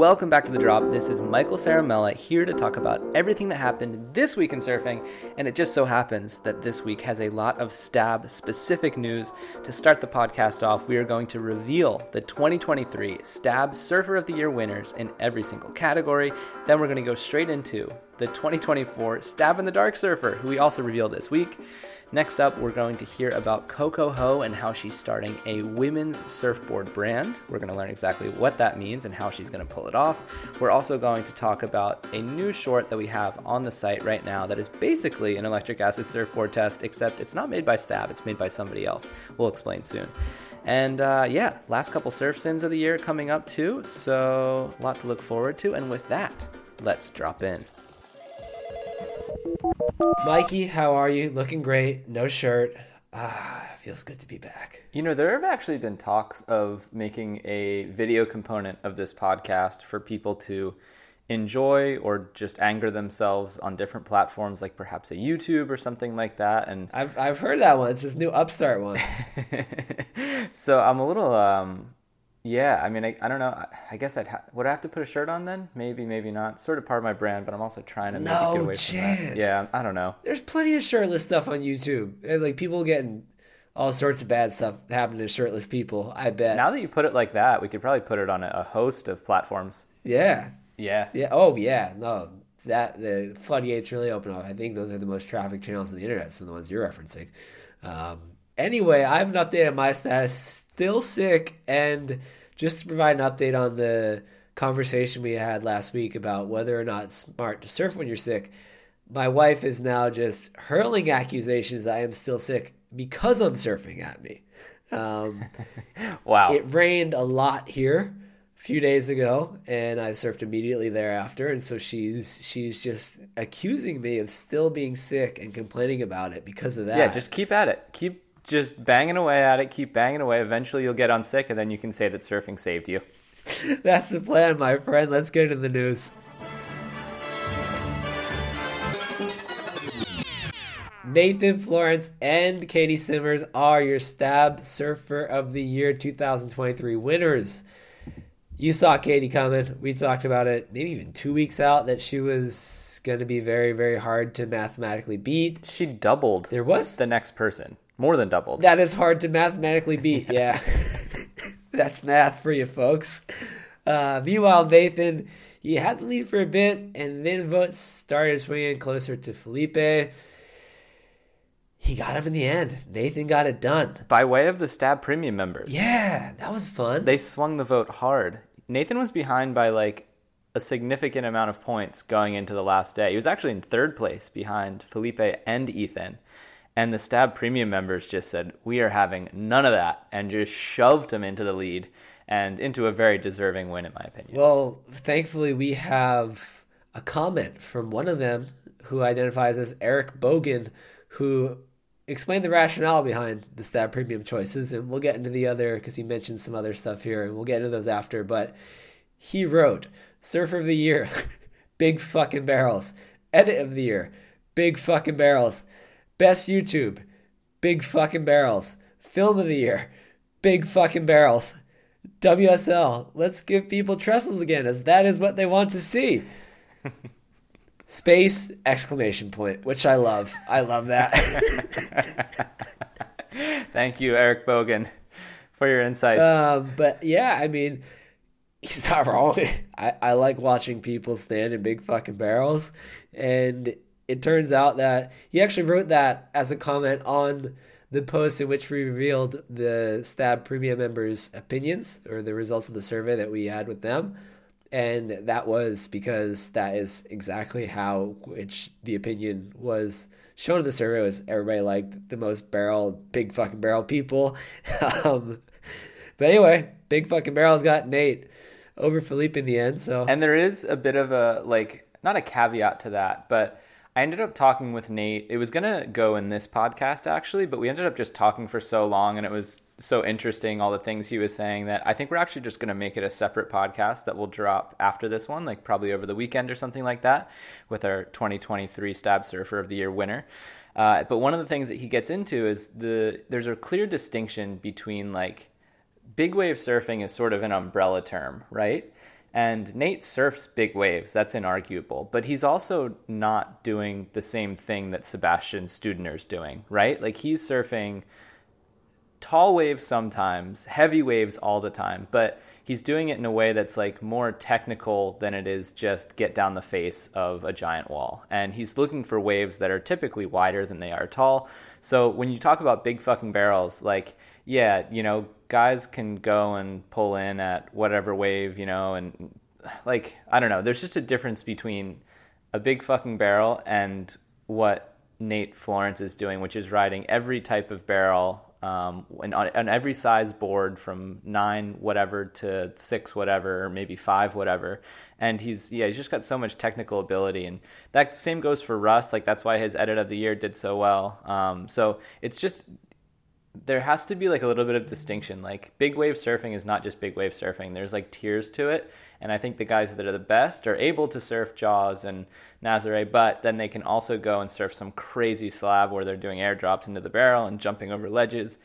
Welcome back to The Drop. This is Michael Ciaramella here to talk about everything that happened this week in surfing. And it just so happens that this week has a lot of stab specific news. To start the podcast off, we are going to reveal the 2023 Stab Surfer of the Year winners in every single category. Then we're going to go straight into the 2024 Stab in the Dark Surfer, who we also revealed this week. Next up, we're going to hear about Coco Ho and how she's starting a women's surfboard brand. We're going to learn exactly what that means and how she's going to pull it off. We're also going to talk about a new short that we have on the site right now that is basically an electric acid surfboard test, except it's not made by Stab, it's made by somebody else. We'll explain soon. And uh, yeah, last couple surf sins of the year coming up too, so a lot to look forward to. And with that, let's drop in. Mikey, how are you? Looking great. No shirt. Ah, feels good to be back. You know, there have actually been talks of making a video component of this podcast for people to enjoy or just anger themselves on different platforms, like perhaps a YouTube or something like that. And I've I've heard that one. It's this new upstart one. so I'm a little um, yeah, I mean, I, I don't know. I, I guess I'd ha- would I have to put a shirt on then? Maybe, maybe not. Sort of part of my brand, but I'm also trying to no get away chance. from that. Yeah, I don't know. There's plenty of shirtless stuff on YouTube, and like people getting all sorts of bad stuff happening to shirtless people. I bet. Now that you put it like that, we could probably put it on a, a host of platforms. Yeah. Yeah. Yeah. Oh, yeah. No, that the floodgates really open up. I think those are the most traffic channels on the internet. Some of the ones you're referencing. Um, anyway, I haven't updated my status. Still sick and just to provide an update on the conversation we had last week about whether or not it's smart to surf when you're sick, my wife is now just hurling accusations I am still sick because I'm surfing at me. Um, wow. It rained a lot here a few days ago, and I surfed immediately thereafter, and so she's she's just accusing me of still being sick and complaining about it because of that. Yeah, just keep at it. Keep just banging away at it, keep banging away. Eventually, you'll get on sick, and then you can say that surfing saved you. That's the plan, my friend. Let's get into the news. Nathan Florence and Caity Simmers are your Stab Surfer of the Year 2023 winners. You saw Caity coming. We talked about it maybe even two weeks out that she was going to be very, very hard to mathematically beat. She doubled. There was the next person. More than doubled. That is hard to mathematically beat. Yeah. That's math for you folks. Uh, meanwhile, Nathan, he had the lead for a bit, and then votes started swinging closer to Filipe. He got him in the end. Nathan got it done. By way of the Stab Premium members. Yeah, that was fun. They swung the vote hard. Nathan was behind by like a significant amount of points going into the last day. He was actually in third place behind Filipe and Ethan. And the Stab Premium members just said, We are having none of that, and just shoved him into the lead and into a very deserving win, in my opinion. Well, thankfully, we have a comment from one of them who identifies as Eric Bogan, who explained the rationale behind the Stab Premium choices. And we'll get into the other, because he mentioned some other stuff here, and we'll get into those after. But he wrote Surfer of the Year, big fucking barrels. Edit of the Year, big fucking barrels. Best YouTube, big fucking barrels. Film of the year, big fucking barrels. WSL, let's give people trestles again, as that is what they want to see. Space exclamation point, which I love. I love that. Thank you, Eric Bogan, for your insights. Um, but yeah, I mean, he's not wrong. I, I like watching people stand in big fucking barrels, and it turns out that he actually wrote that as a comment on the post in which we revealed the Stab Premium members' opinions or the results of the survey that we had with them. And that was because that is exactly how which the opinion was shown in the survey was everybody liked the most barrel, big fucking barrel people. um, but anyway, big fucking barrels got Nate over Filipe in the end. So and there is a bit of a like not a caveat to that, but I ended up talking with Nate. It was going to go in this podcast actually, but we ended up just talking for so long and it was so interesting all the things he was saying that I think we're actually just going to make it a separate podcast that will drop after this one, like probably over the weekend or something like that with our 2023 Stab Surfer of the Year winner. Uh, but one of the things that he gets into is the there's a clear distinction between like big wave surfing is sort of an umbrella term, right? And Nate surfs big waves, that's inarguable. But he's also not doing the same thing that Sebastian Steudtner's doing, right? Like he's surfing tall waves sometimes, heavy waves all the time, but he's doing it in a way that's like more technical than it is just get down the face of a giant wall. And he's looking for waves that are typically wider than they are tall. So when you talk about big fucking barrels, like, yeah, you know, guys can go and pull in at whatever wave, you know, and like, I don't know, there's just a difference between a big fucking barrel and what Nate Florence is doing, which is riding every type of barrel um, and on, on, every size board from nine whatever to six whatever, or maybe five whatever. And he's yeah, he's just got so much technical ability, and that same goes for Russ. Like that's why his edit of the year did so well. Um, so it's just there has to be like a little bit of distinction. Like big wave surfing is not just big wave surfing. There's like tiers to it, and I think the guys that are the best are able to surf Jaws and Nazare, but then they can also go and surf some crazy slab where they're doing airdrops into the barrel and jumping over ledges,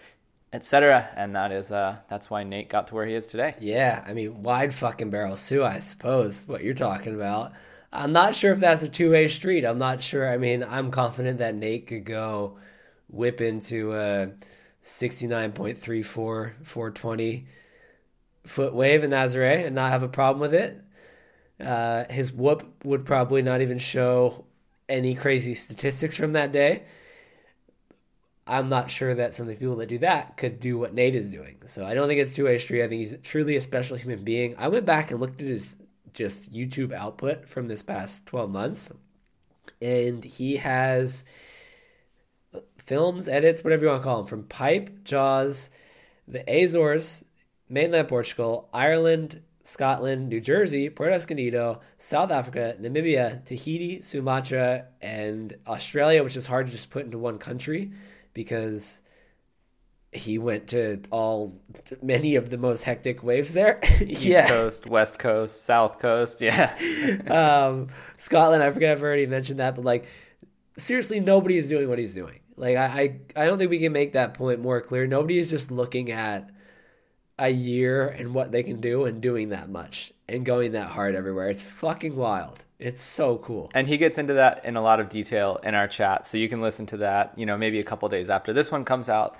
etc. And that is uh, that's why Nate got to where he is today. Yeah, I mean wide fucking barrel too. I suppose what you're talking about. I'm not sure if that's a two way street. I'm not sure. I mean, I'm confident that Nate could go whip into a 69.34 420 foot wave in Nazare and not have a problem with it. Uh, his whoop would probably not even show any crazy statistics from that day. I'm not sure that some of the people that do that could do what Nate is doing. So I don't think it's two way street. I think he's truly a special human being. I went back and looked at his just YouTube output from this past 12 months, and he has films, edits, whatever you want to call them, from Pipe, Jaws, the Azores, mainland Portugal, Ireland, Scotland, New Jersey, Puerto Escondido, South Africa, Namibia, Tahiti, Sumatra, and Australia, which is hard to just put into one country because he went to all many of the most hectic waves there. East yeah. Coast, West Coast, South Coast, yeah. um, Scotland, I forget I've already mentioned that, but like seriously, nobody is doing what he's doing. Like I, I, I don't think we can make that point more clear. Nobody is just looking at a year and what they can do and doing that much and going that hard everywhere. It's fucking wild. It's so cool. And he gets into that in a lot of detail in our chat, so you can listen to that, you know, maybe a couple days after this one comes out.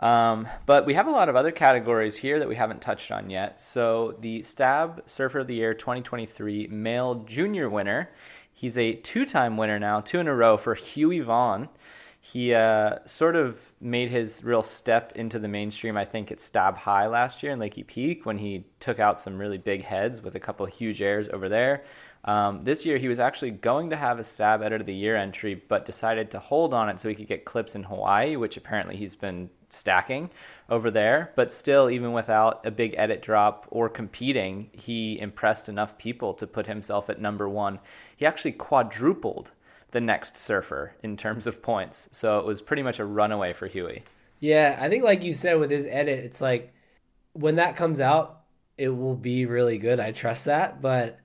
Um, but we have a lot of other categories here that we haven't touched on yet. So the Stab Surfer of the Year 2023 male junior winner, he's a two-time winner now, two in a row for Hughie Vaughan he uh, sort of made his real step into the mainstream, I think, at Stab High last year in Lakey Peak when he took out some really big heads with a couple huge airs over there. Um, this year, he was actually going to have a Stab Edit of the Year entry, but decided to hold on it so he could get clips in Hawaii, which apparently he's been stacking over there. But still, even without a big edit drop or competing, he impressed enough people to put himself at number one. He actually quadrupled the next surfer in terms of points. So it was pretty much a runaway for Hughie. Yeah, I think like you said with his edit, it's like when that comes out, it will be really good. I trust that, but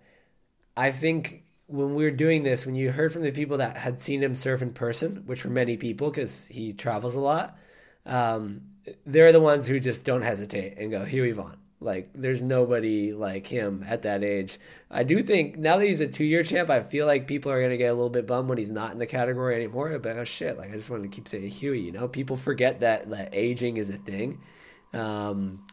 I think when we were doing this, when you heard from the people that had seen him surf in person, which were many people because he travels a lot, um, they're the ones who just don't hesitate and go Hughie Vaughan. Like, there's nobody like him at that age. I do think now that he's a two year champ, I feel like people are going to get a little bit bummed when he's not in the category anymore. But oh shit, like, I just wanted to keep saying Hughie, you know? People forget that, that aging is a thing. Um,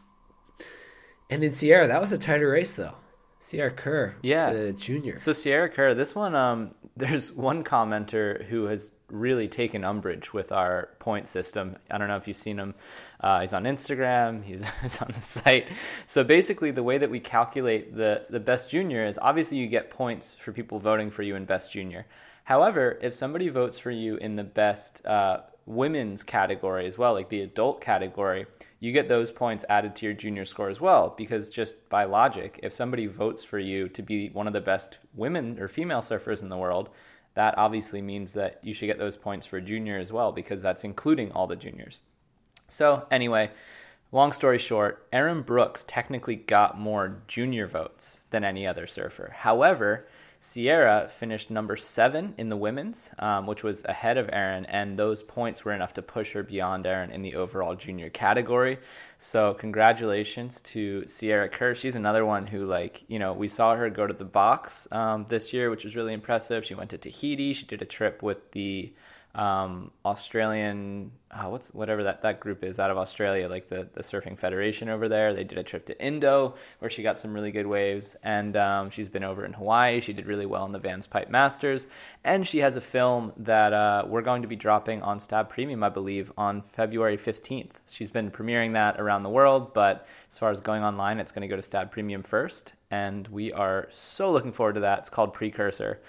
and then Sierra, that was a tighter race, though. Sierra Kerr, yeah, the junior. So Sierra Kerr, this one, um, there's one commenter who has really taken umbrage with our point system. I don't know if you've seen him. Uh, he's on Instagram. He's, he's on the site. So basically, the way that we calculate the the best junior is obviously you get points for people voting for you in best junior. However, if somebody votes for you in the best uh, women's category as well, like the adult category, you get those points added to your junior score as well. Because just by logic, if somebody votes for you to be one of the best women or female surfers in the world, that obviously means that you should get those points for junior as well because that's including all the juniors. So, anyway, long story short, Erin Brooks technically got more junior votes than any other surfer. However, Sierra finished number seven in the women's, um, which was ahead of Erin, and those points were enough to push her beyond Erin in the overall junior category. So congratulations to Sierra Kerr. She's another one who, like, you know, we saw her go to the box um, this year, which was really impressive. She went to Tahiti. She did a trip with the um, Australian, uh, what's whatever that, that group is out of Australia, like the, the surfing federation over there. They did a trip to Indo where she got some really good waves, and um, she's been over in Hawaii. She did really well in the Vans Pipe Masters, and she has a film that uh, we're going to be dropping on Stab Premium, I believe, on February 15th. She's been premiering that around the world, but as far as going online, it's going to go to Stab Premium first, and we are so looking forward to that. It's called Precursor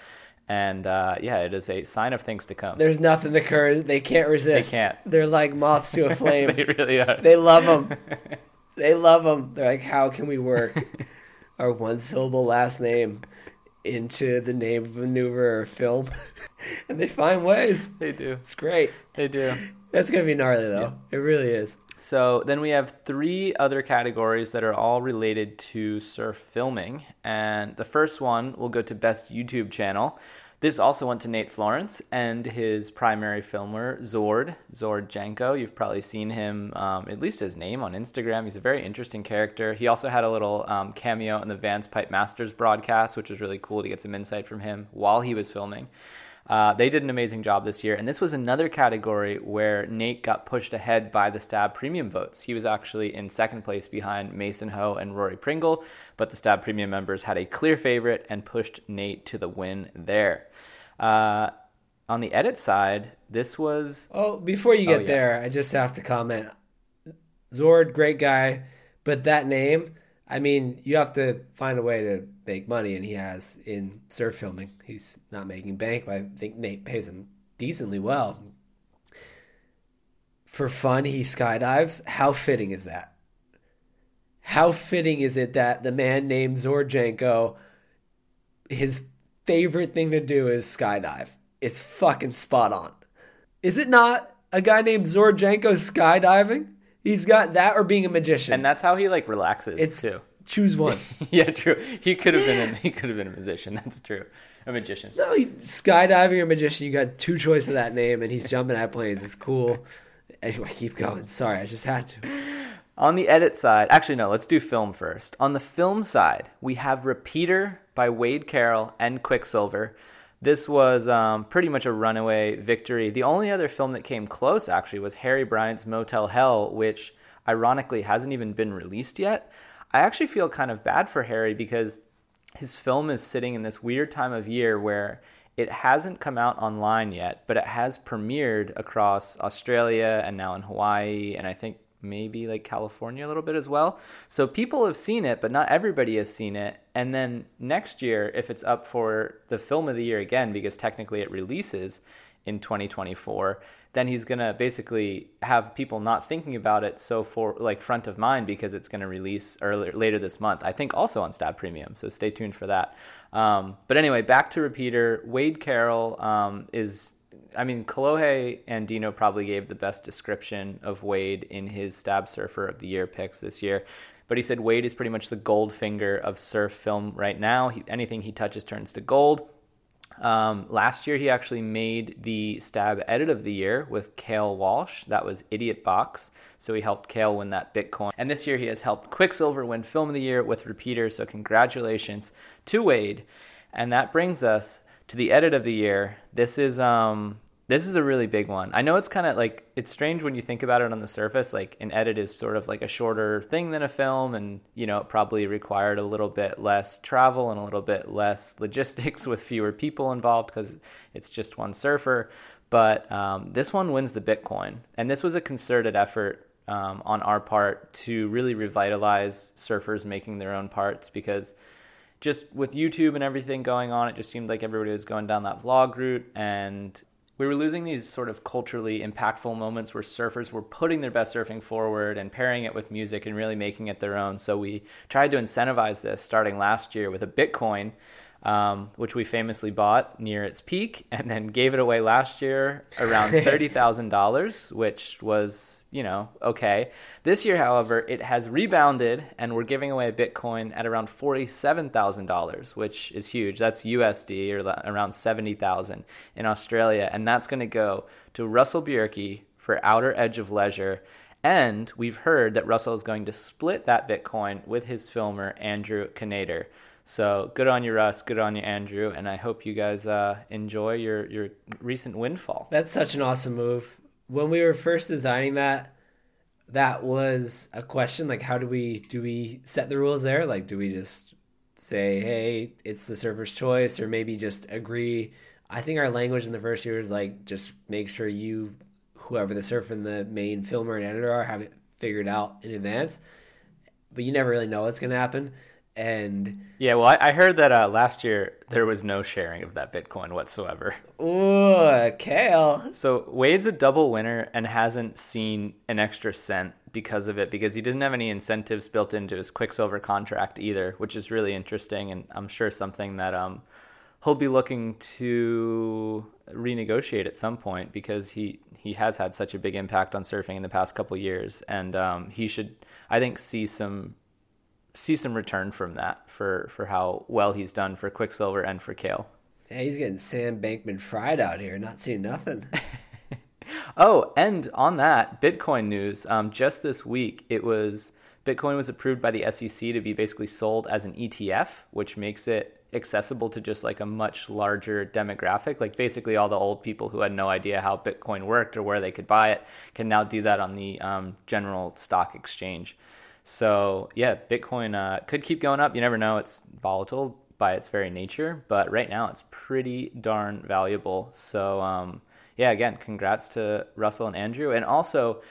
and uh, yeah, it is a sign of things to come. There's nothing the current they can't resist. They can't. They're like moths to a flame. they really are. They love them. they love them. They're like, how can we work our one syllable last name into the name of a maneuver or film? and they find ways. They do. It's great. They do. That's gonna be gnarly though. Yeah. It really is. So then we have three other categories that are all related to surf filming. And the first one will go to Best YouTube Channel. This also went to Nate Florence and his primary filmer, Zord, Zord Janko. You've probably seen him, um, at least his name, on Instagram. He's a very interesting character. He also had a little um, cameo in the Vans Pipe Masters broadcast, which was really cool to get some insight from him while he was filming. Uh, they did an amazing job this year, and this was another category where Nate got pushed ahead by the Stab Premium votes. He was actually in second place behind Mason Ho and Rory Pringle, but the Stab Premium members had a clear favorite and pushed Nate to the win there. Uh, on the edit side, this was. Oh, before you get oh, yeah. there, I just have to comment. Zord, great guy, but that name I mean, you have to find a way to make money, and he has in surf filming. He's not making bank, but I think Nate pays him decently well. For fun, he skydives. How fitting is that? How fitting is it that the man named Zorjanko, his favorite thing to do is skydive? It's fucking spot on. Is it not a guy named Zorjanko skydiving? He's got that or being a magician. And that's how he like relaxes it's, too. Choose one. yeah, true. He could have been a, he could have been a musician. That's true. A magician. No, he, skydiving or magician. You got two choices of that name, and he's jumping at planes. It's cool. Anyway, keep going. Sorry, I just had to. On the edit side, actually no, let's do film first. On the film side, we have Repeater by Wade Carroll and Quiksilver. This was um, pretty much a runaway victory. The only other film that came close, actually, was Harry Bryant's Motel Hell, which ironically hasn't even been released yet. I actually feel kind of bad for Harry because his film is sitting in this weird time of year where it hasn't come out online yet, but it has premiered across Australia and now in Hawaii, and I think maybe like California a little bit as well. So people have seen it, but not everybody has seen it. And then next year, if it's up for the film of the year again, because technically it releases in 2024, then he's going to basically have people not thinking about it so for like front of mind because it's going to release earlier later this month. I think also on Stab Premium, so stay tuned for that. Um, but anyway, back to repeater. Wade Carroll um, is I mean, Kolohe Andino probably gave the best description of Wade in his Stab Surfer of the Year picks this year. But he said Wade is pretty much the gold finger of surf film right now. He, anything he touches turns to gold. Um, last year, he actually made the Stab Edit of the Year with Kael Walsh. That was Idiot Box. So he helped Kael win that Bitcoin. And this year, he has helped Quiksilver win Film of the Year with Repeater. So congratulations to Wade. And that brings us to the edit of the year. This is um this is a really big one. I know it's kind of like it's strange when you think about it on the surface. Like an edit is sort of like a shorter thing than a film, and you know it probably required a little bit less travel and a little bit less logistics with fewer people involved because it's just one surfer. But um, this one wins the Bitcoin, and this was a concerted effort um, on our part to really revitalize surfers making their own parts because just with YouTube and everything going on, it just seemed like everybody was going down that vlog route, and we were losing these sort of culturally impactful moments where surfers were putting their best surfing forward and pairing it with music and really making it their own. So we tried to incentivize this starting last year with a Bitcoin. Um, which we famously bought near its peak and then gave it away last year around $30,000, which was, you know, okay. This year, however, it has rebounded and we're giving away Bitcoin at around $47,000, which is huge. That's USD or around 70,000 in Australia. And that's going to go to Russell Bierke for Outer Edge of Leisure. And we've heard that Russell is going to split that Bitcoin with his filmer, Andrew Kaineder. So good on you, Russ. Good on you, Andrew. And I hope you guys uh, enjoy your, your recent windfall. That's such an awesome move. When we were first designing that, that was a question like how do we do we set the rules there? Like do we just say, hey, it's the server's choice, or maybe just agree? I think our language in the first year is like just make sure you, whoever the server and the main filmer and editor are, have it figured out in advance. But you never really know what's going to happen and yeah, well, I, I heard that uh, last year there was no sharing of that Bitcoin whatsoever. Ooh, Kael. So Wade's a double winner and hasn't seen an extra cent because of it because he didn't have any incentives built into his Quiksilver contract either, which is really interesting and I'm sure something that um he'll be looking to renegotiate at some point because he he has had such a big impact on surfing in the past couple years and um, he should I think see some see some return from that for for how well he's done for Quiksilver and for Kael. Yeah, he's getting Sam Bankman fried out here, not seeing nothing. oh, and on that Bitcoin news, um, just this week it was Bitcoin was approved by the SEC to be basically sold as an ETF, which makes it accessible to just like a much larger demographic. Like basically all the old people who had no idea how Bitcoin worked or where they could buy it can now do that on the um, general stock exchange. So yeah, Bitcoin uh, could keep going up. You never know; it's volatile by its very nature. But right now, it's pretty darn valuable. So um, yeah, again, congrats to Russell and Andrew, and also.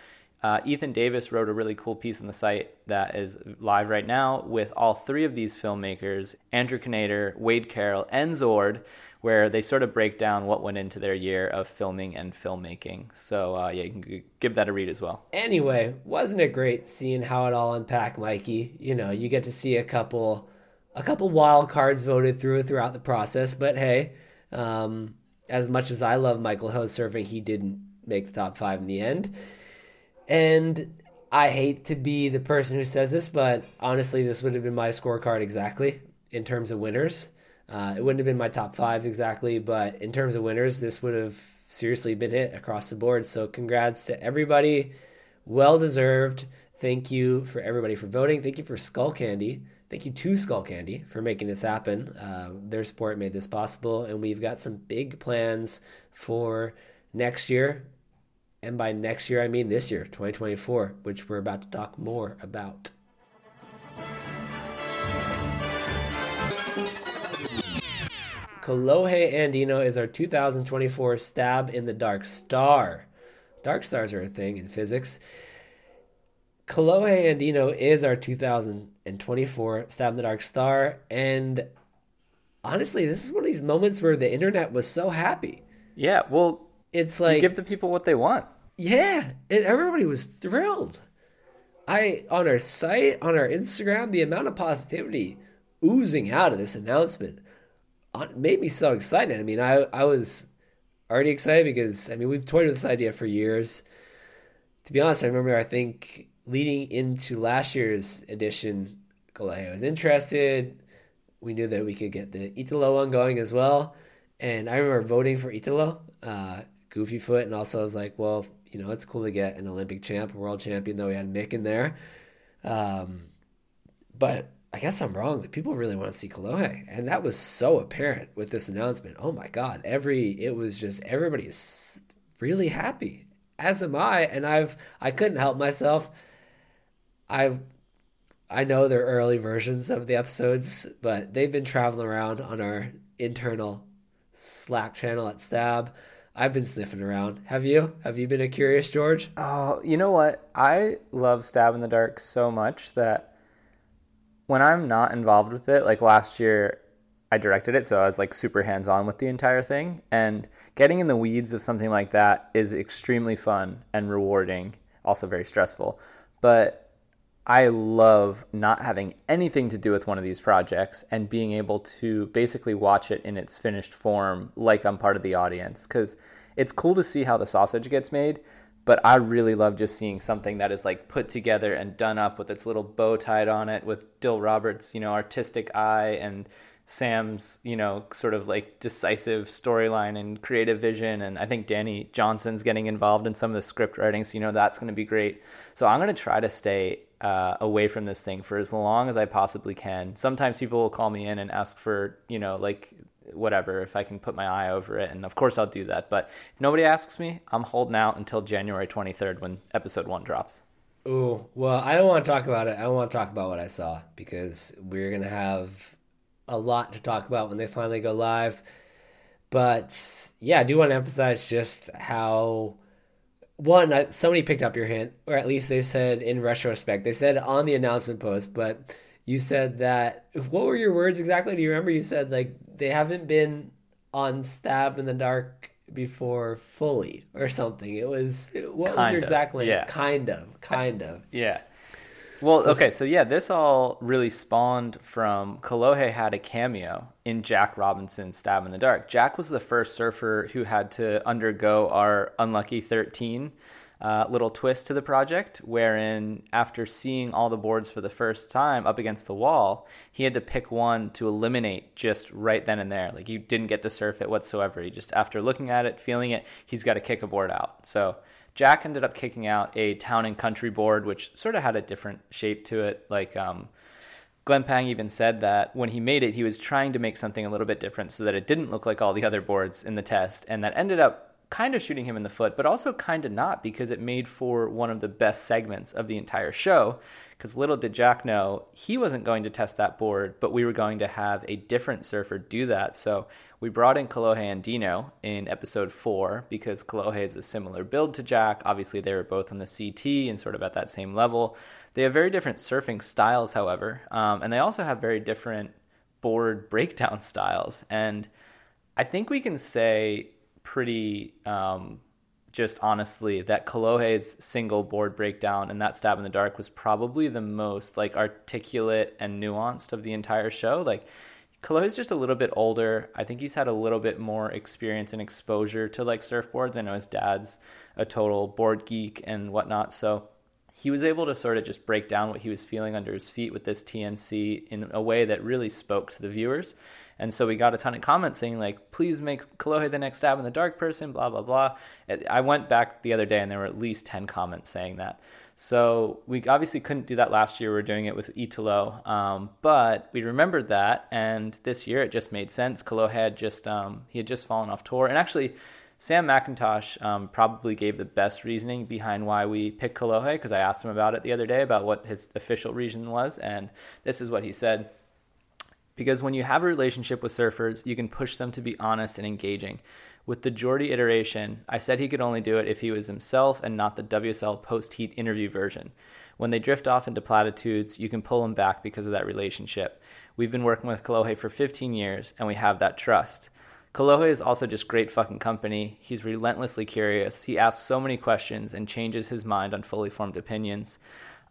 Uh, Ethan Davis wrote a really cool piece on the site that is live right now with all three of these filmmakers Andrew Kaineder, Wade Carroll, and Zord where they sort of break down what went into their year of filming and filmmaking. So uh, yeah, you can give that a read as well. Anyway, wasn't it great seeing how it all unpacked, Mikey? You know, you get to see a couple, a couple wild cards voted through throughout the process. But hey, um, as much as I love Michael Ho surfing, he didn't make the top five in the end. And I hate to be the person who says this, but honestly, this would have been my scorecard exactly in terms of winners. Uh, it wouldn't have been my top five exactly, but in terms of winners, this would have seriously been hit across the board. So congrats to everybody. Well deserved. Thank you for everybody for voting. Thank you for Skullcandy. Thank you to Skullcandy for making this happen. Uh, their support made this possible, and we've got some big plans for next year. And by next year, I mean this year, 2024, which we're about to talk more about. Kolohe Andino is our 2024 Stab in the Dark Star. Dark stars are a thing in physics. Kolohe Andino is our 2024 Stab in the Dark Star, and honestly, this is one of these moments where the internet was so happy. Yeah, well, it's like give the people what they want. Yeah, and everybody was thrilled. I on our site, on our Instagram, the amount of positivity oozing out of this announcement made me so excited. I mean, I I was already excited because I mean we've toyed with this idea for years. To be honest, I remember I think leading into last year's edition, Kolohe was interested. We knew that we could get the Italo one going as well, and I remember voting for Italo, uh, Goofy Foot, and also I was like, well, you know, it's cool to get an Olympic champ, world champion, though we had Mick in there. Um, but I guess I'm wrong. That people really want to see Kolohe, and that was so apparent with this announcement. Oh my God! Every it was just everybody is really happy, as am I, and I've I couldn't help myself. I've I know they're early versions of the episodes, but they've been traveling around on our internal Slack channel at Stab. I've been sniffing around. Have you? Have you been a curious George? Oh, you know what? I love Stab in the Dark so much that when I'm not involved with it, like last year, I directed it, so I was like super hands on with the entire thing. And getting in the weeds of something like that is extremely fun and rewarding, also very stressful. But I love not having anything to do with one of these projects and being able to basically watch it in its finished form like I'm part of the audience because it's cool to see how the sausage gets made. But I really love just seeing something that is like put together and done up with its little bow tied on it with Dill Roberts, you know, artistic eye and Sam's, you know, sort of like decisive storyline and creative vision. And I think Danny Johnson's getting involved in some of the script writing, so you know that's going to be great. So I'm going to try to stay uh, away from this thing for as long as I possibly can. Sometimes people will call me in and ask for, you know, like whatever, if I can put my eye over it. And of course I'll do that. But if nobody asks me, I'm holding out until January 23rd when episode one drops. Ooh, well, I don't want to talk about it. I don't want to talk about what I saw because we're going to have a lot to talk about when they finally go live. But yeah, I do want to emphasize just how one somebody picked up your hint, or at least they said in retrospect. They said on the announcement post, but you said that. What were your words exactly? Do you remember? You said like they haven't been on stab in the dark before fully or something. It was what kind was your exact Yeah. Kind of, kind of. Yeah. Well, so, okay, so yeah, this all really spawned from Kolohe had a cameo in Jack Robinson's Stab in the Dark. Jack was the first surfer who had to undergo our Unlucky 13 uh, little twist to the project, wherein after seeing all the boards for the first time up against the wall, he had to pick one to eliminate just right then and there. Like he didn't get to surf it whatsoever. He just, after looking at it, feeling it, he's got to kick a board out. So Jack ended up kicking out a town and country board, which sort of had a different shape to it. Like um, Glenn Pang even said that when he made it, he was trying to make something a little bit different so that it didn't look like all the other boards in the test, and that ended up kind of shooting him in the foot, but also kind of not because it made for one of the best segments of the entire show. Because little did Jack know he wasn't going to test that board, but we were going to have a different surfer do that. So we brought in Kolohe Andino in episode four because Kolohe is a similar build to Jack. Obviously, they were both on the CT and sort of at that same level. They have very different surfing styles, however, um, and they also have very different board breakdown styles. And I think we can say pretty um, just honestly that Kolohe's single board breakdown and that stab in the dark was probably the most like articulate and nuanced of the entire show. Like Kolohe's just a little bit older. I think he's had a little bit more experience and exposure to like surfboards. I know his dad's a total board geek and whatnot. So he was able to sort of just break down what he was feeling under his feet with this TNC in a way that really spoke to the viewers. And so we got a ton of comments saying like, please make Kolohe the next stab in the dark person, blah, blah, blah. I went back the other day and there were at least 10 comments saying that. So we obviously couldn't do that last year. We are doing it with Italo, um, but we remembered that, and this year it just made sense. Kolohe had just um, he had just fallen off tour, and actually, Sam McIntosh um, probably gave the best reasoning behind why we picked Kolohe because I asked him about it the other day about what his official reason was, and this is what he said. Because when you have a relationship with surfers, you can push them to be honest and engaging. With the Jordy iteration, I said he could only do it if he was himself and not the WSL post heat interview version. When they drift off into platitudes, you can pull them back because of that relationship. We've been working with Kolohe for 15 years, and we have that trust. Kolohe is also just great fucking company. He's relentlessly curious. He asks so many questions and changes his mind on fully formed opinions.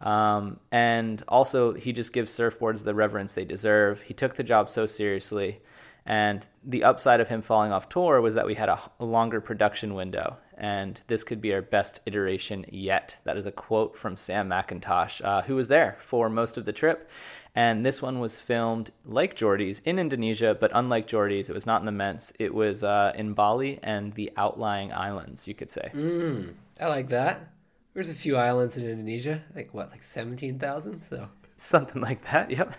Um, and also, he just gives surfboards the reverence they deserve. He took the job so seriously. And the upside of him falling off tour was that we had a, longer production window, and this could be our best iteration yet. That is a quote from Sam McIntosh, uh, who was there for most of the trip. And this one was filmed like Jordy's in Indonesia, but unlike Jordy's, it was not in the Ments. It was uh, in Bali and the outlying islands, you could say. Mm, I like that. There's a few islands in Indonesia, like what, like seventeen thousand? So something like that. Yep.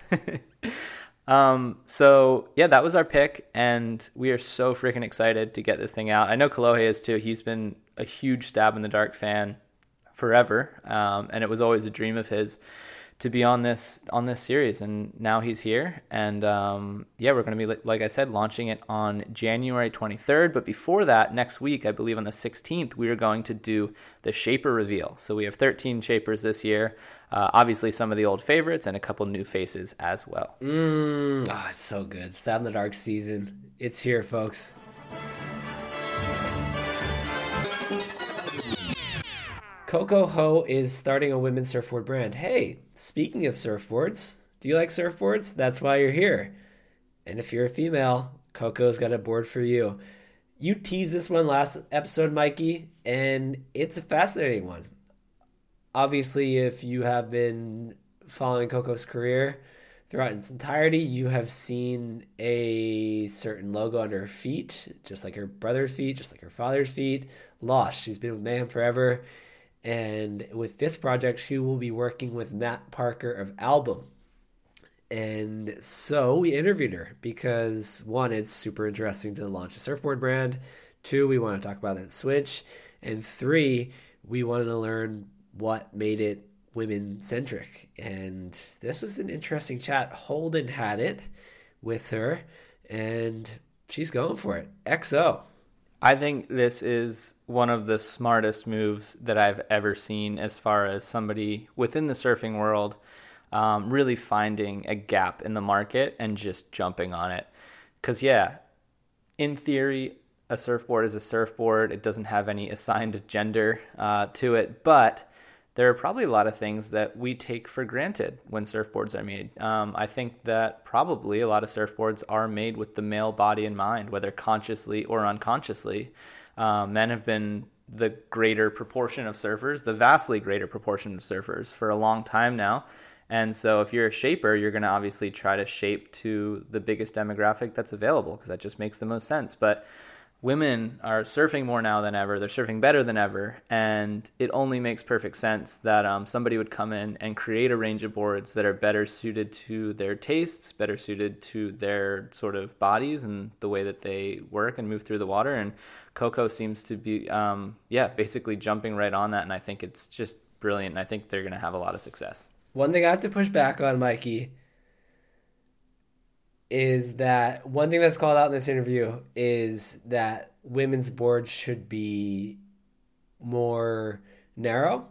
Um, so yeah, that was our pick, and we are so freaking excited to get this thing out. I know Kolohe is too. He's been a huge Stab in the Dark fan forever, um, and it was always a dream of his to be on this on this series, and now he's here. And um, yeah, we're going to be like I said, launching it on January 23rd. But before that, next week, I believe on the 16th, we are going to do the Shaper reveal. So we have 13 Shapers this year. Uh, obviously, some of the old favorites and a couple new faces as well. Mm, oh, it's so good. Stab in the Dark season. It's here, folks. Coco Ho is starting a women's surfboard brand. Hey, speaking of surfboards, do you like surfboards? That's why you're here. And if you're a female, Coco's got a board for you. You teased this one last episode, Mikey, and it's a fascinating one. Obviously, if you have been following Coco's career throughout its entirety, you have seen a certain logo under her feet, just like her brother's feet, just like her father's feet. Lost. She's been with Mayhem forever. And with this project, she will be working with Matt Parker of Album. And so we interviewed her because one, it's super interesting to launch a surfboard brand. Two, we want to talk about that switch. And three, we wanted to learn what made it women centric. And this was an interesting chat. Holden had it with her, and she's going for it. XO. I think this is one of the smartest moves that I've ever seen as far as somebody within the surfing world um, really finding a gap in the market and just jumping on it. Because, yeah, in theory, a surfboard is a surfboard. It doesn't have any assigned gender uh, to it, but there are probably a lot of things that we take for granted when surfboards are made. Um, I think that probably a lot of surfboards are made with the male body in mind, whether consciously or unconsciously. Um, men have been the greater proportion of surfers, the vastly greater proportion of surfers for a long time now. And so, if you're a shaper, you're going to obviously try to shape to the biggest demographic that's available because that just makes the most sense. But women are surfing more now than ever. They're surfing better than ever, and it only makes perfect sense that um, somebody would come in and create a range of boards that are better suited to their tastes, better suited to their sort of bodies and the way that they work and move through the water. And Coco seems to be, um, yeah, basically jumping right on that, and I think it's just brilliant. And I think they're going to have a lot of success. One thing I have to push back on, Mikey, is that one thing that's called out in this interview is that women's boards should be more narrow.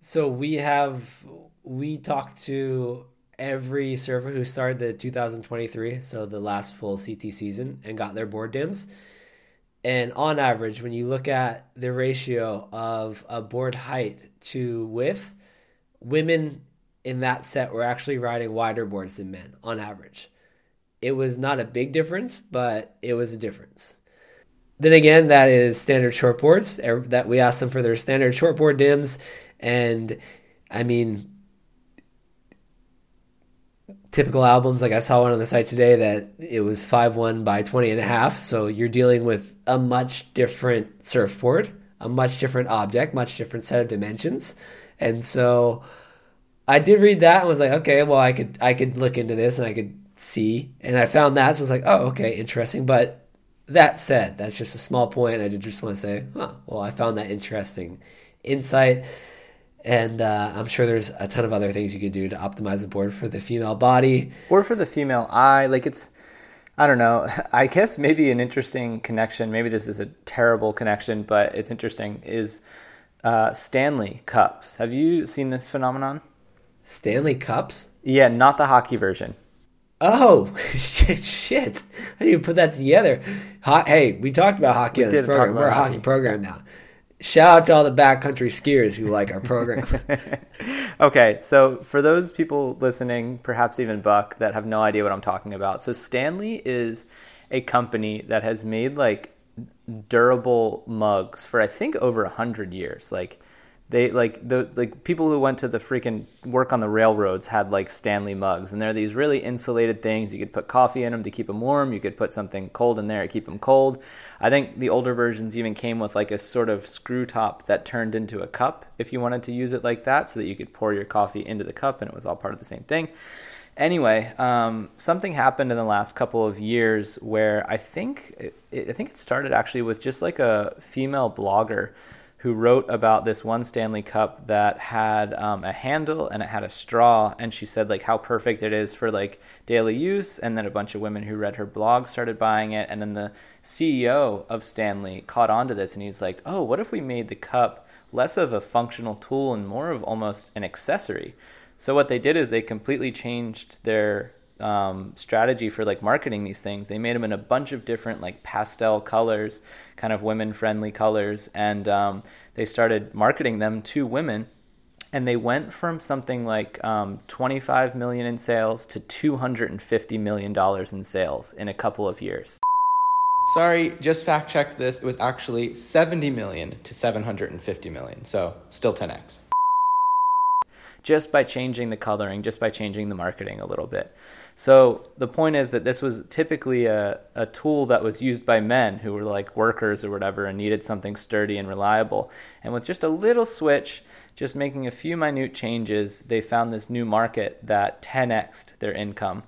So we have we talked to every server who started the 2023, so the last full CT season, and got their board dims. And on average, when you look at the ratio of a board height to width, women in that set were actually riding wider boards than men on average. It was not a big difference, but it was a difference. Then again, that is standard shortboards. Er, that we asked them for their standard shortboard dims, and I mean, typical albums. Like I saw one on the site today that it was five one by twenty and a half. So you're dealing with a much different surfboard, a much different object, much different set of dimensions, and so I did read that and was like, okay, well, I could I could look into this and I could see, and I found that, so I was like, oh, okay, interesting. But that said, that's just a small point. I did just want to say, huh, well, I found that interesting insight, and uh, I'm sure there's a ton of other things you could do to optimize the board for the female body or for the female eye. Like it's. I don't know. I guess maybe an interesting connection. Maybe this is a terrible connection, but it's interesting. Is uh, Stanley Cups? Have you seen this phenomenon? Stanley Cups? Yeah, not the hockey version. Oh shit! Shit! How do you put that together? Ho- hey, we talked about hockey we on this program. We're a hockey, hockey program now. Shout out to all the backcountry skiers who like our program. okay, so for those people listening, perhaps even Buck, that have no idea what I'm talking about, so Stanley is a company that has made like durable mugs for I think over a hundred years. Like they like the like people who went to the freaking work on the railroads had like Stanley mugs, and they're these really insulated things. You could put coffee in them to keep them warm. You could put something cold in there to keep them cold. I think the older versions even came with like a sort of screw top that turned into a cup if you wanted to use it like that, so that you could pour your coffee into the cup, and it was all part of the same thing. Anyway, um, something happened in the last couple of years where I think it, I think it started actually with just like a female blogger who wrote about this one Stanley Cup that had um, a handle and it had a straw, and she said like how perfect it is for like daily use. And then a bunch of women who read her blog started buying it, and then the CEO of Stanley caught on to this, and he's like, "Oh, what if we made the cup less of a functional tool and more of almost an accessory?" So what they did is they completely changed their um, strategy for like marketing these things. They made them in a bunch of different like pastel colors, kind of women friendly colors, and um, they started marketing them to women. And they went from something like um, 25 million in sales to 250 million dollars in sales in a couple of years. Sorry, just fact checked this. It was actually 70 million to 750 million. So still 10x. Just by changing the coloring, just by changing the marketing a little bit. So the point is that this was typically a, a tool that was used by men who were like workers or whatever and needed something sturdy and reliable. And with just a little switch, just making a few minute changes, they found this new market that 10xed their income.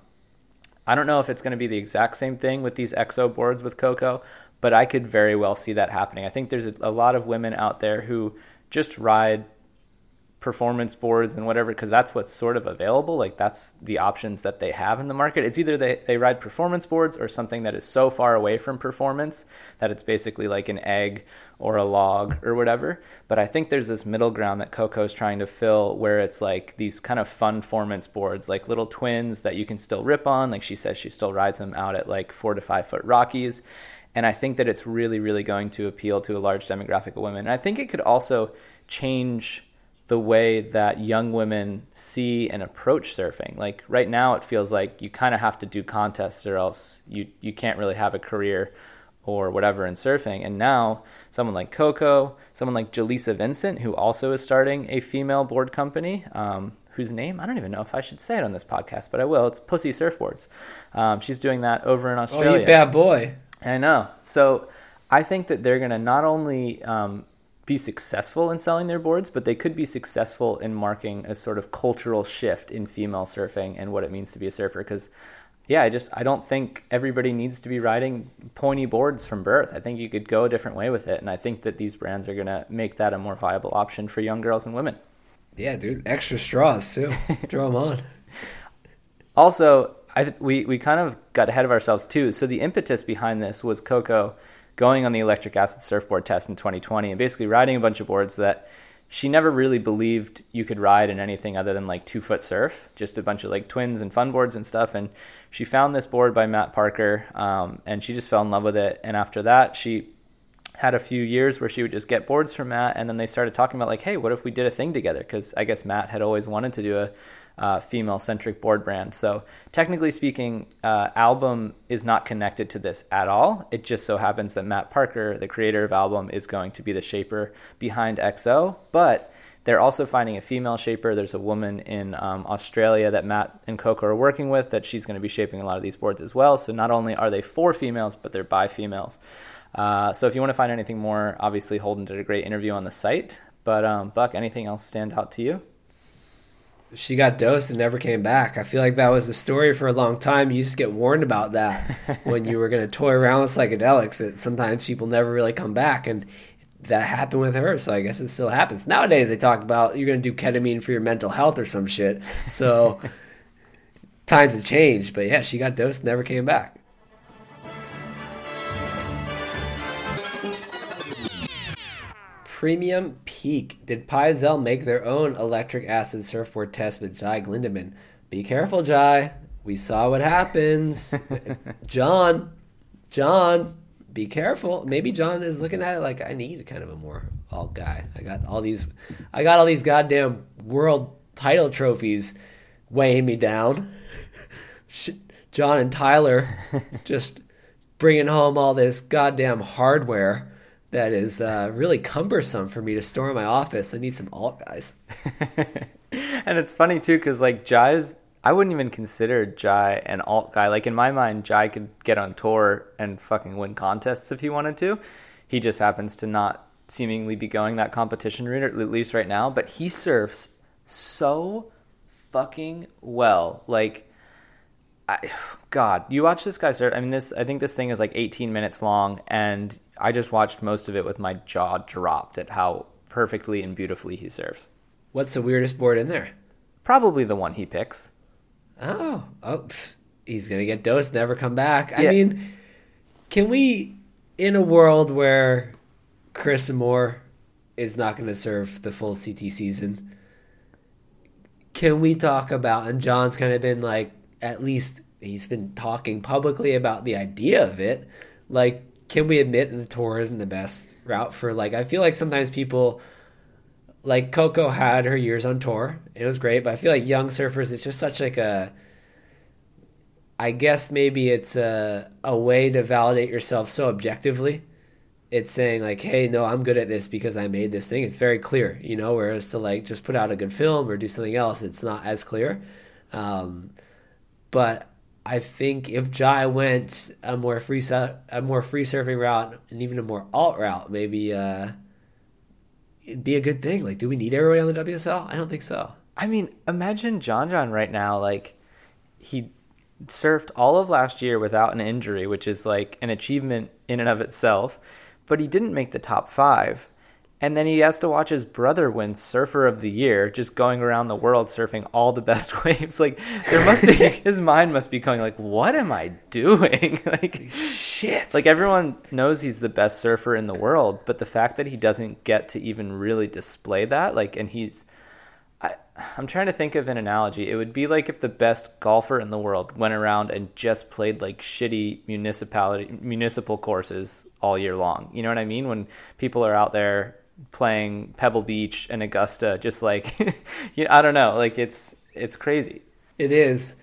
I don't know if it's going to be the exact same thing with these EXO boards with Coco, but I could very well see that happening. I think there's a, a lot of women out there who just ride performance boards and whatever because that's what's sort of available like that's the options that they have in the market. It's either they, they ride performance boards or something that is so far away from performance that it's basically like an egg or a log or whatever. But i think there's this middle ground that coco's trying to fill where it's like these kind of fun performance boards like little twins that you can still rip on. Like she says she still rides them out at like four to five foot rockies. And i think that it's really really going to appeal to a large demographic of women. And i think it could also change the way that young women see and approach surfing. Like right now, it feels like you kind of have to do contests or else you, you can't really have a career or whatever in surfing. And now, someone like Coco, someone like Jaleesa Vincent, who also is starting a female board company, um, whose name I don't even know if I should say it on this podcast, but I will. It's Pussy Surfboards. Um, she's doing that over in Australia. Oh, you bad boy. I know. So I think that they're going to not only um, be successful in selling their boards, but they could be successful in marking a sort of cultural shift in female surfing and what it means to be a surfer. Because, yeah, I just I don't think everybody needs to be riding pointy boards from birth. I think you could go a different way with it, and I think that these brands are gonna make that a more viable option for young girls and women. Yeah, dude, extra straws too. Throw them on. Also, I, we we kind of got ahead of ourselves too. So the impetus behind this was Coco going on the electric acid surfboard test in 2020 and basically riding a bunch of boards that she never really believed you could ride in anything other than like two foot surf, just a bunch of like twins and fun boards and stuff. And she found this board by Matt Parker um, and she just fell in love with it. And after that, she had a few years where she would just get boards from Matt. And then they started talking about like, hey, what if we did a thing together? Because I guess Matt had always wanted to do a uh, female centric board brand. So, technically speaking, uh, Album is not connected to this at all. It just so happens that Matt Parker, the creator of Album, is going to be the shaper behind EXO. But they're also finding a female shaper. There's a woman in um, Australia that Matt and Coco are working with that she's going to be shaping a lot of these boards as well. So, not only are they for females, but they're by females. Uh, so, if you want to find anything more, obviously Holden did a great interview on the site. But, um, Buck, anything else stand out to you? She got dosed and never came back. I feel like that was the story for a long time. You used to get warned about that when you were going to toy around with psychedelics. That sometimes people never really come back, and that happened with her. So I guess it still happens nowadays. They talk about you're going to do ketamine for your mental health or some shit. So times have changed, but yeah, she got dosed, and never came back. Premium Peak. Did Pyzel make their own electric acid surfboard test with Jai Glindemann? Be careful, Jai. We saw what happens. John, John, be careful. Maybe John is looking at it like I need kind of a more alt guy. I got all these, I got all these goddamn world title trophies weighing me down. John and Tyler just bringing home all this goddamn hardware that is uh, really cumbersome for me to store in my office. I need some alt guys. and it's funny too, because like Jai's, I wouldn't even consider Jai an alt guy. Like in my mind, Jai could get on tour and fucking win contests if he wanted to. He just happens to not seemingly be going that competition route, at least right now. But he surfs so fucking well. Like, I, God, you watch this guy surf. I mean, this. I think this thing is like 18 minutes long, and I just watched most of it with my jaw dropped at how perfectly and beautifully he serves. What's the weirdest board in there? Probably the one he picks. Oh, oh, he's gonna get dosed, never come back. I mean, can we, in a world where Chris Moore is not going to serve the full CT season, can we talk about? And John's kind of been like at least he's been talking publicly about the idea of it. Like, can we admit that the tour isn't the best route for like? I feel like sometimes people like Coco had her years on tour. It was great, but I feel like young surfers, it's just such like a. I guess maybe it's a a way to validate yourself so objectively. It's saying like, "Hey, no, I'm good at this because I made this thing." It's very clear, you know. Whereas to like just put out a good film or do something else, it's not as clear. Um, but I think if Jai went a more free a more free surfing route and even a more alt route, maybe uh, it'd be a good thing. Like, do we need everybody on the WSL? I don't think so. I mean, imagine John John right now. Like, he surfed all of last year without an injury, which is like an achievement in and of itself. But he didn't make the top five. And then he has to watch his brother win Surfer of the Year, just going around the world surfing all the best waves. Like there must be his mind must be going like, what am I doing? like shit. Like everyone knows he's the best surfer in the world, but the fact that he doesn't get to even really display that, like, and he's, I, I'm trying to think of an analogy. It would be like if the best golfer in the world went around and just played like shitty municipality municipal courses all year long. You know what I mean? When people are out there playing Pebble Beach and Augusta, just like you know, I don't know, like it's it's crazy. It is.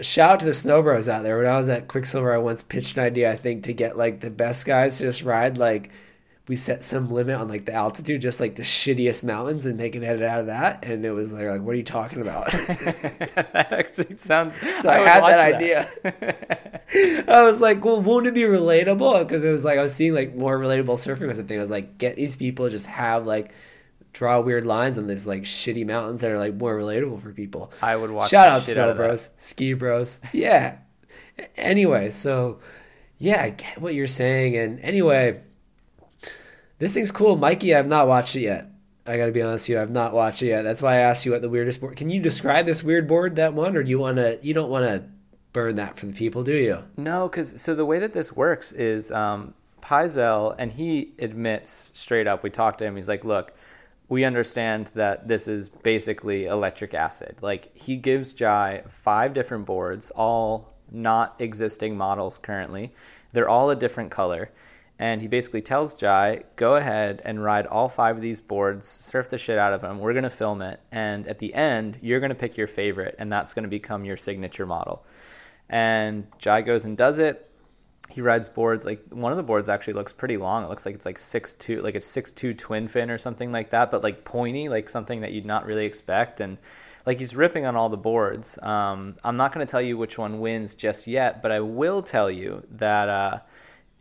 Shout out to the snowbros out there. When I was at Quiksilver, I once pitched an idea. I think to get like the best guys to just ride like we set some limit on like the altitude, just like the shittiest mountains, and make an edit out of that. And it was like, like what are you talking about? that actually sounds. So I, I had that, that, idea. I was like, well, won't it be relatable? Because it was like I was seeing like more relatable surfing or something. I was like, get these people just have like draw weird lines on these like shitty mountains that are like more relatable for people. I would watch. Shout out Snow Bros, Ski Bros. Yeah. anyway, so yeah, I get what you're saying, and anyway this thing's cool, Mikey. I've not watched it yet. I got to be honest with you, I've not watched it yet. That's why I asked you what the weirdest board. Can you describe this weird board, that one, or do you want to? You don't want to burn that for the people, do you? No, because so the way that this works is um, Pyzel, and he admits straight up. We talked to him. He's like, "Look, we understand that this is basically electric acid. Like he gives Jai five different boards, all not existing models currently. They're all a different color." And he basically tells Jai, "Go ahead and ride all five of these boards, surf the shit out of them. We're gonna film it, and at the end, you're gonna pick your favorite, and that's gonna become your signature model." And Jai goes and does it. He rides boards like one of the boards actually looks pretty long. It looks like it's like six two, like a six two twin fin or something like that, but like pointy, like something that you'd not really expect. And like he's ripping on all the boards. Um, I'm not going to tell you which one wins just yet, but I will tell you that. Uh,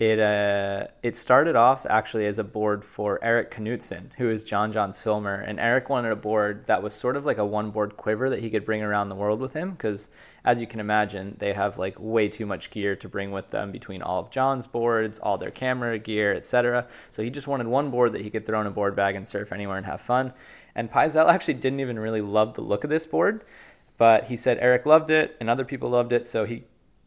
it uh, it started off actually as a board for Eric Knutson, who is John John's filmer, and Eric wanted a board that was sort of like a one board quiver that he could bring around the world with him, because as you can imagine, they have like way too much gear to bring with them between all of John's boards, all their camera gear, etc. So he just wanted one board that he could throw in a board bag and surf anywhere and have fun. And Pyzel actually didn't even really love the look of this board, but he said Eric loved it and other people loved it, so he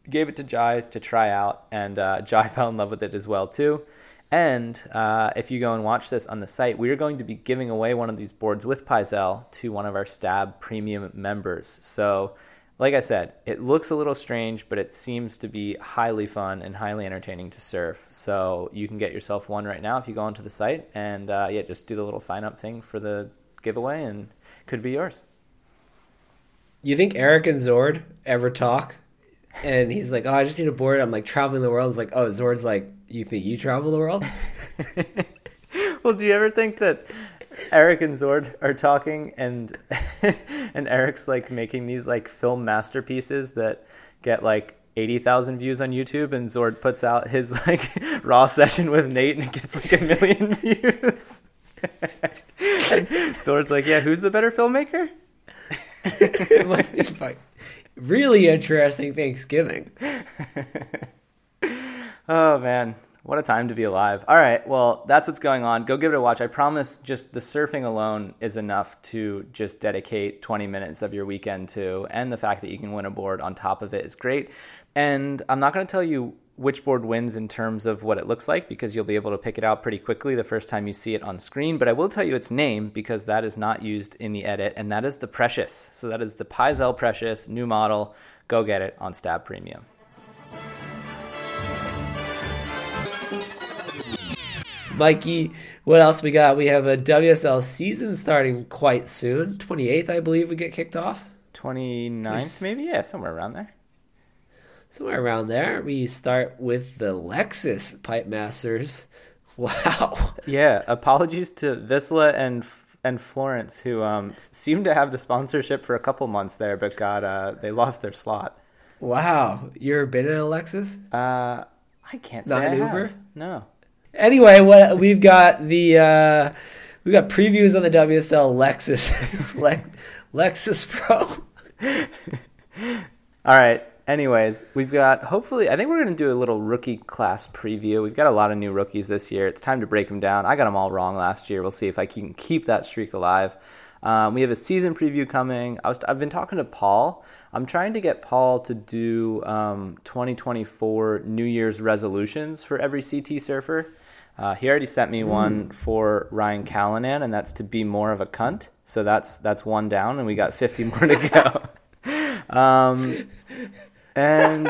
gave it to Jai to try out, and uh, Jai fell in love with it as well too. And uh, if you go and watch this on the site, we are going to be giving away one of these boards with Pyzel to one of our Stab Premium members. So, like I said, it looks a little strange, but it seems to be highly fun and highly entertaining to surf. So you can get yourself one right now if you go onto the site and uh, yeah, just do the little sign up thing for the giveaway, and could be yours. You think Eric and Zord ever talk? And he's like, "Oh, I just need a board." I'm like traveling the world. It's like, "Oh, Zord's like, you think you travel the world?" well, do you ever think that Eric and Zord are talking, and and Eric's like making these like film masterpieces that get like eighty thousand views on YouTube, and Zord puts out his like raw session with Nate, and it gets like a million views. and Zord's like, "Yeah, who's the better filmmaker?" it must be fun really interesting Thanksgiving. oh man, what a time to be alive. All right, well, that's what's going on. Go give it a watch. I promise just the surfing alone is enough to just dedicate 20 minutes of your weekend to, and the fact that you can win a board on top of it is great. And I'm not going to tell you which board wins in terms of what it looks like because you'll be able to pick it out pretty quickly the first time you see it on screen. But I will tell you its name because that is not used in the edit, and that is the Precious. So that is the Pyzel Precious new model Go get it on Stab Premium. Mikey, what else we got? We have a WSL season starting quite soon. 28th, I believe, we get kicked off. 29th, maybe? Yeah, somewhere around there. Somewhere around there. We start with the Lexus Pipe Masters. Wow. Yeah, apologies to Visla and and Florence, who um, seemed to have the sponsorship for a couple months there, but got uh, they lost their slot. Wow. You ever been in a Lexus? Uh, I can't say Not I an have. Uber? No. Anyway, what we've got the uh we got previews on the WSL Lexus Le- Lexus Pro. All right. Anyways, we've got hopefully. I think we're going to do a little rookie class preview. We've got a lot of new rookies this year. It's time to break them down. I got them all wrong last year. We'll see if I can keep that streak alive. Um, we have a season preview coming. I was, I've been talking to Paul. I'm trying to get Paul to do um, 2024 New Year's resolutions for every CT surfer. Uh, he already sent me one for Ryan Callinan, and that's to be more of a cunt. So that's that's one down, and we got 50 more to go. um, and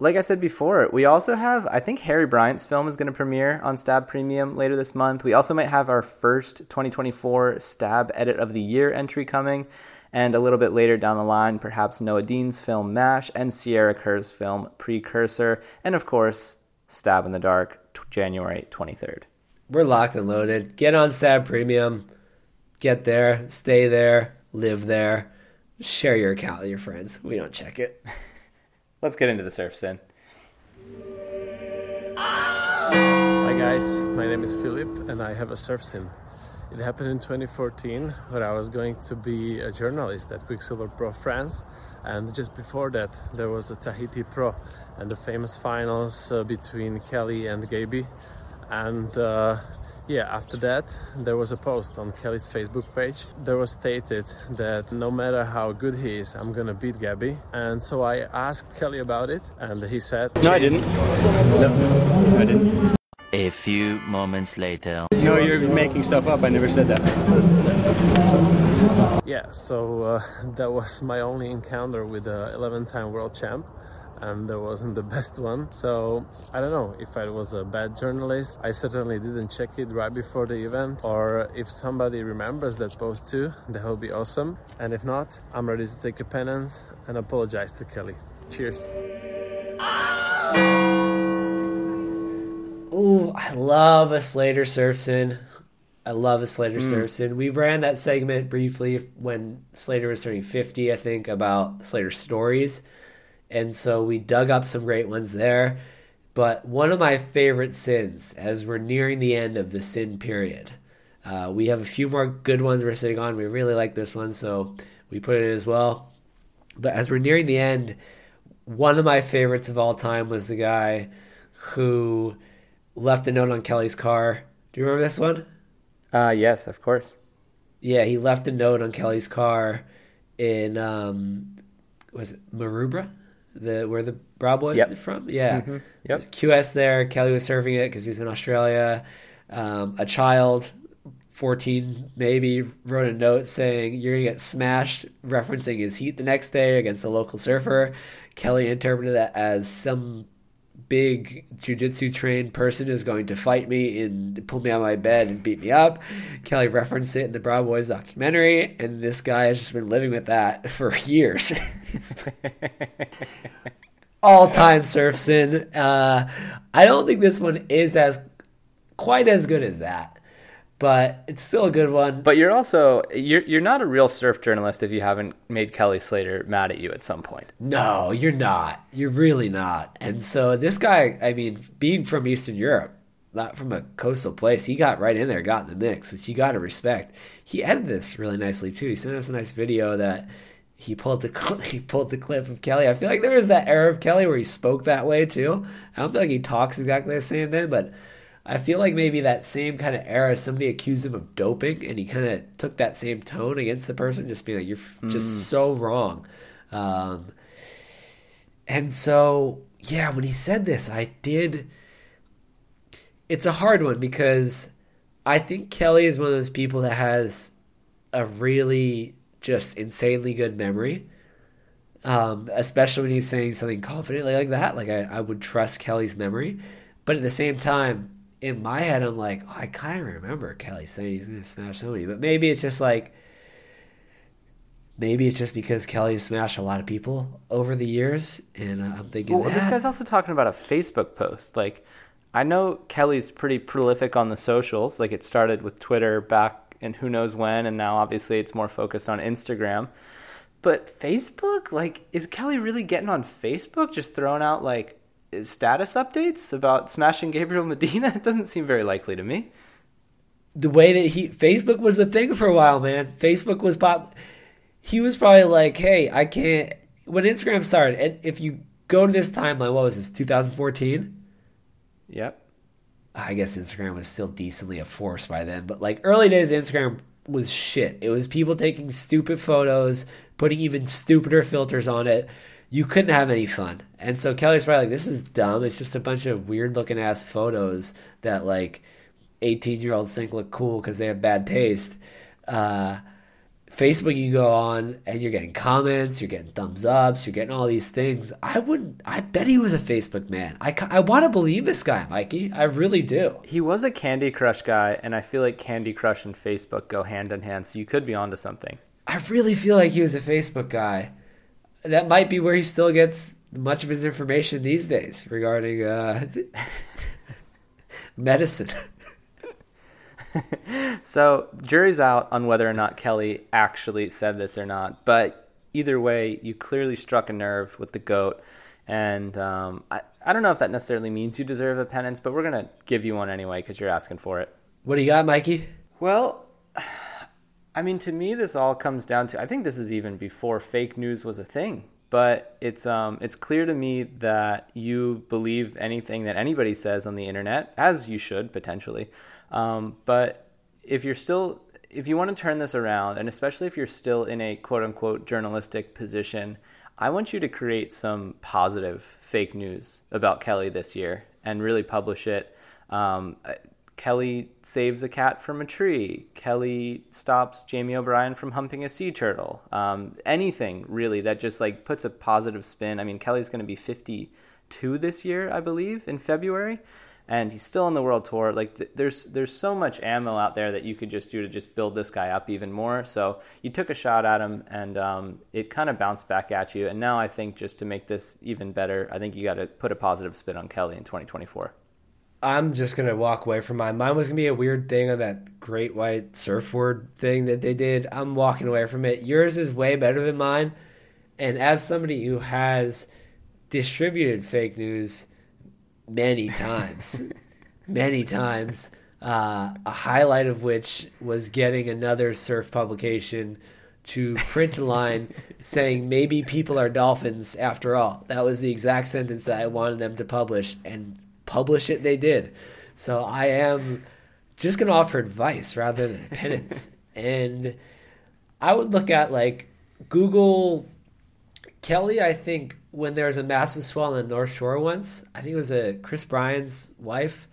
like I said before, we also have, I think Harry Bryant's film is going to premiere on Stab Premium later this month. We also might have our first 2024 Stab Edit of the Year entry coming. And a little bit later down the line, perhaps Noah Dean's film MASH and Sierra Kerr's film Precursor. And of course, Stab in the Dark, t- January 23rd. We're locked and loaded. Get on Stab Premium. Get there, stay there, live there. Share your account with your friends. We don't check it. Let's get into the surf sin. Hi guys, my name is Philip and I have a surf sin. It happened in 2014 where I was going to be a journalist at Quiksilver Pro France and just before that there was a Tahiti Pro and the famous finals uh, between Kelly and Gaby and uh, yeah, after that, there was a post on Kelly's Facebook page. There was stated that no matter how good he is, I'm gonna beat Gabby. And so I asked Kelly about it, and he said, No, I didn't. No, I didn't. A few moments later. No, you're making stuff up. I never said that. Yeah, so uh, that was my only encounter with the 11 time world champ, and that wasn't the best one. So I don't know if I was a bad journalist. I certainly didn't check it right before the event, or if somebody remembers that post too, that would be awesome. And if not, I'm ready to take a penance and apologize to Kelly. Cheers. Ooh, I love a Slater Surf Sin. I love a Slater Hmm. Surf Sin. We ran that segment briefly when Slater was turning 50, I think, about Slater stories. And so we dug up some great ones there. But one of my favorite sins, as we're nearing the end of the sin period, uh, we have a few more good ones we're sitting on. We really like this one, so we put it in as well. But as we're nearing the end, one of my favorites of all time was the guy who left a note on Kelly's car. Do you remember this one? Uh, yes, of course. Yeah, he left a note on Kelly's car in um was it Maroubra? The where the Bra Boys Yep. from? Yeah. Yep. QS there. Kelly was serving it because he was in Australia. Um, a child, 14 maybe, wrote a note saying, You're going to get smashed, referencing his heat the next day against a local surfer. Kelly interpreted that as some big jujitsu trained person is going to fight me and pull me out of my bed and beat me up. Kelly referenced it in the Bra Boys documentary, and this guy has just been living with that for years. All time surf sin. Uh, I don't think this one is as quite as good as that, but it's still a good one. But you're also you're you're not a real surf journalist if you haven't made Kelly Slater mad at you at some point. No, you're not. You're really not. And so this guy, I mean, being from Eastern Europe, not from a coastal place, he got right in there, got in the mix, which you got to respect. He edited this really nicely too. He sent us a nice video that he pulled the cl- he pulled the clip of Kelly. I feel like there was that era of Kelly where he spoke that way too. I don't feel like he talks exactly the same then, but I feel like maybe that same kind of era, somebody accused him of doping, and he kind of took that same tone against the person, just being like, "You're f- just so wrong." Um, and so, yeah, when he said this, I did. It's a hard one because I think Kelly is one of those people that has a really just insanely good memory. um, especially when he's saying something confidently like that. Like I, I would trust Kelly's memory, but at the same time, in my head, I'm like, oh, I kind of remember Kelly saying he's gonna smash somebody, but maybe it's just like. Maybe it's just because Kelly smashed a lot of people over the years, and uh, I'm thinking. Well, this "Ah, guy's also talking about a Facebook post. Like, I know Kelly's pretty prolific on the socials. Like, it started with Twitter back in who knows when, and now obviously it's more focused on Instagram. But Facebook, like, is Kelly really getting on Facebook, just throwing out like status updates about smashing Gabriel Medina? It doesn't seem very likely to me. the way that he Facebook was the thing for a while, man. Facebook was pop. He was probably like, "Hey, I can't." When Instagram started, and if you go to this timeline, what was this? 2014. Yep. I guess Instagram was still decently a force by then, but like early days, Instagram was shit. It was people taking stupid photos, putting even stupider filters on it. You couldn't have any fun. And so Kelly's probably like, this is dumb. It's just a bunch of weird looking ass photos that like 18 year olds think look cool because they have bad taste. Uh, Facebook, you go on and you're getting comments, you're getting thumbs ups, you're getting all these things. I would, I bet he was a Facebook man. I, I want to believe this guy, Mikey. I really do. He was a Candy Crush guy, and I feel like Candy Crush and Facebook go hand in hand, so you could be onto something. I really feel like he was a Facebook guy. That might be where he still gets much of his information these days regarding uh, medicine. So, jury's out on whether or not Kelly actually said this or not. But either way, you clearly struck a nerve with the goat. And um, I, I don't know if that necessarily means you deserve a penance, but we're going to give you one anyway because you're asking for it. What do you got, Mikey? Well, I mean, to me, this all comes down to I think this is even before fake news was a thing. But it's um, it's clear to me that you believe anything that anybody says on the internet, as you should potentially. Um, but if you're still, if you want to turn this around, and especially if you're still in a quote unquote journalistic position, I want you to create some positive fake news about Kelly this year and really publish it. Um, Kelly saves a cat from a tree. Kelly stops Jamie O'Brien from humping a sea turtle. Um, anything really that just like puts a positive spin. I mean, Kelly's going to be 52 this year, I believe, in February, and he's still on the world tour. Like, th- there's there's so much ammo out there that you could just do to just build this guy up even more. So you took a shot at him, and um, it kind of bounced back at you. And now I think just to make this even better, I think you got to put a positive spin on Kelly in 2024. I'm just gonna walk away from mine. Mine was gonna be a weird thing on that great white surfboard thing that they did. I'm walking away from it. Yours is way better than mine. And as somebody who has distributed fake news many times, many times, uh, a highlight of which was getting another surf publication to print a line saying maybe people are dolphins after all. That was the exact sentence that I wanted them to publish, and publish it they did. So I am just going to offer advice rather than penance. and I would look at like Google Kelly, I think when there was a massive swell on the North Shore once, I think it was a Chris Bryan's wife,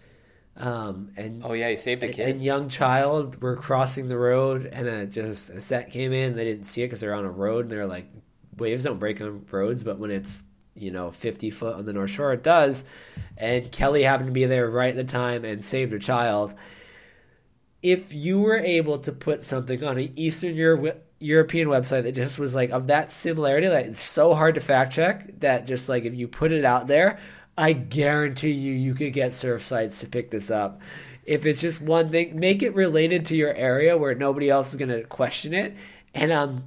um, and Oh yeah, he saved a kid. and young child were crossing the road, and a, just a set came in. They didn't see it because they're on a road, and they're like, waves don't break on roads, but when it's you know 50 foot on the North Shore, it does. And Kelly happened to be there right at the time and saved a child. If you were able to put something on an Eastern Euro- European website that just was like of that similarity, like it's so hard to fact check that just like if you put it out there, I guarantee you you could get surf sites to pick this up. If it's just one thing, make it related to your area where nobody else is going to question it, and um,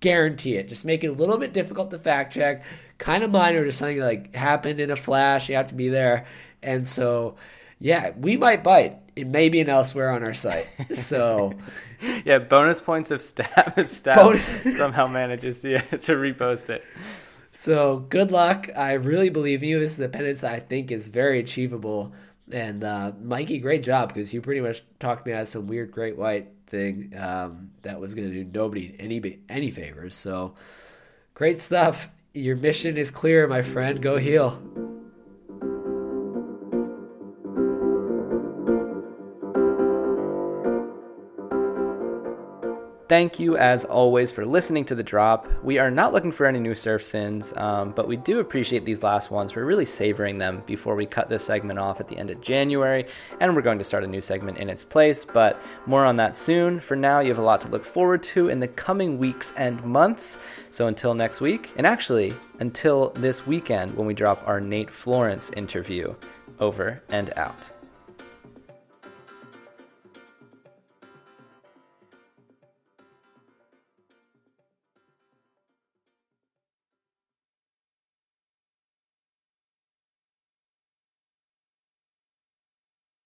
guarantee it. Just make it a little bit difficult to fact check, kind of minor, just something like happened in a flash. You have to be there, and so yeah, we might bite. It may be an elsewhere on our site. So Yeah, bonus points if Stab if Stab Bonus- somehow manages to, to repost it. So good luck. I really believe in you. This is a penance that I think is very achievable. And uh, Mikey, great job because you pretty much talked me out of some weird great white thing um, that was going to do nobody any any favors. So great stuff. Your mission is clear, my friend. Go heal. Thank you, as always, for listening to the drop. We are not looking for any new surf sins, um, but we do appreciate these last ones. We're really savoring them before we cut this segment off at the end of January, and we're going to start a new segment in its place, but more on that soon. For now, you have a lot to look forward to in the coming weeks and months. So until next week, and actually until this weekend when we drop our Nate Florence interview, over and out.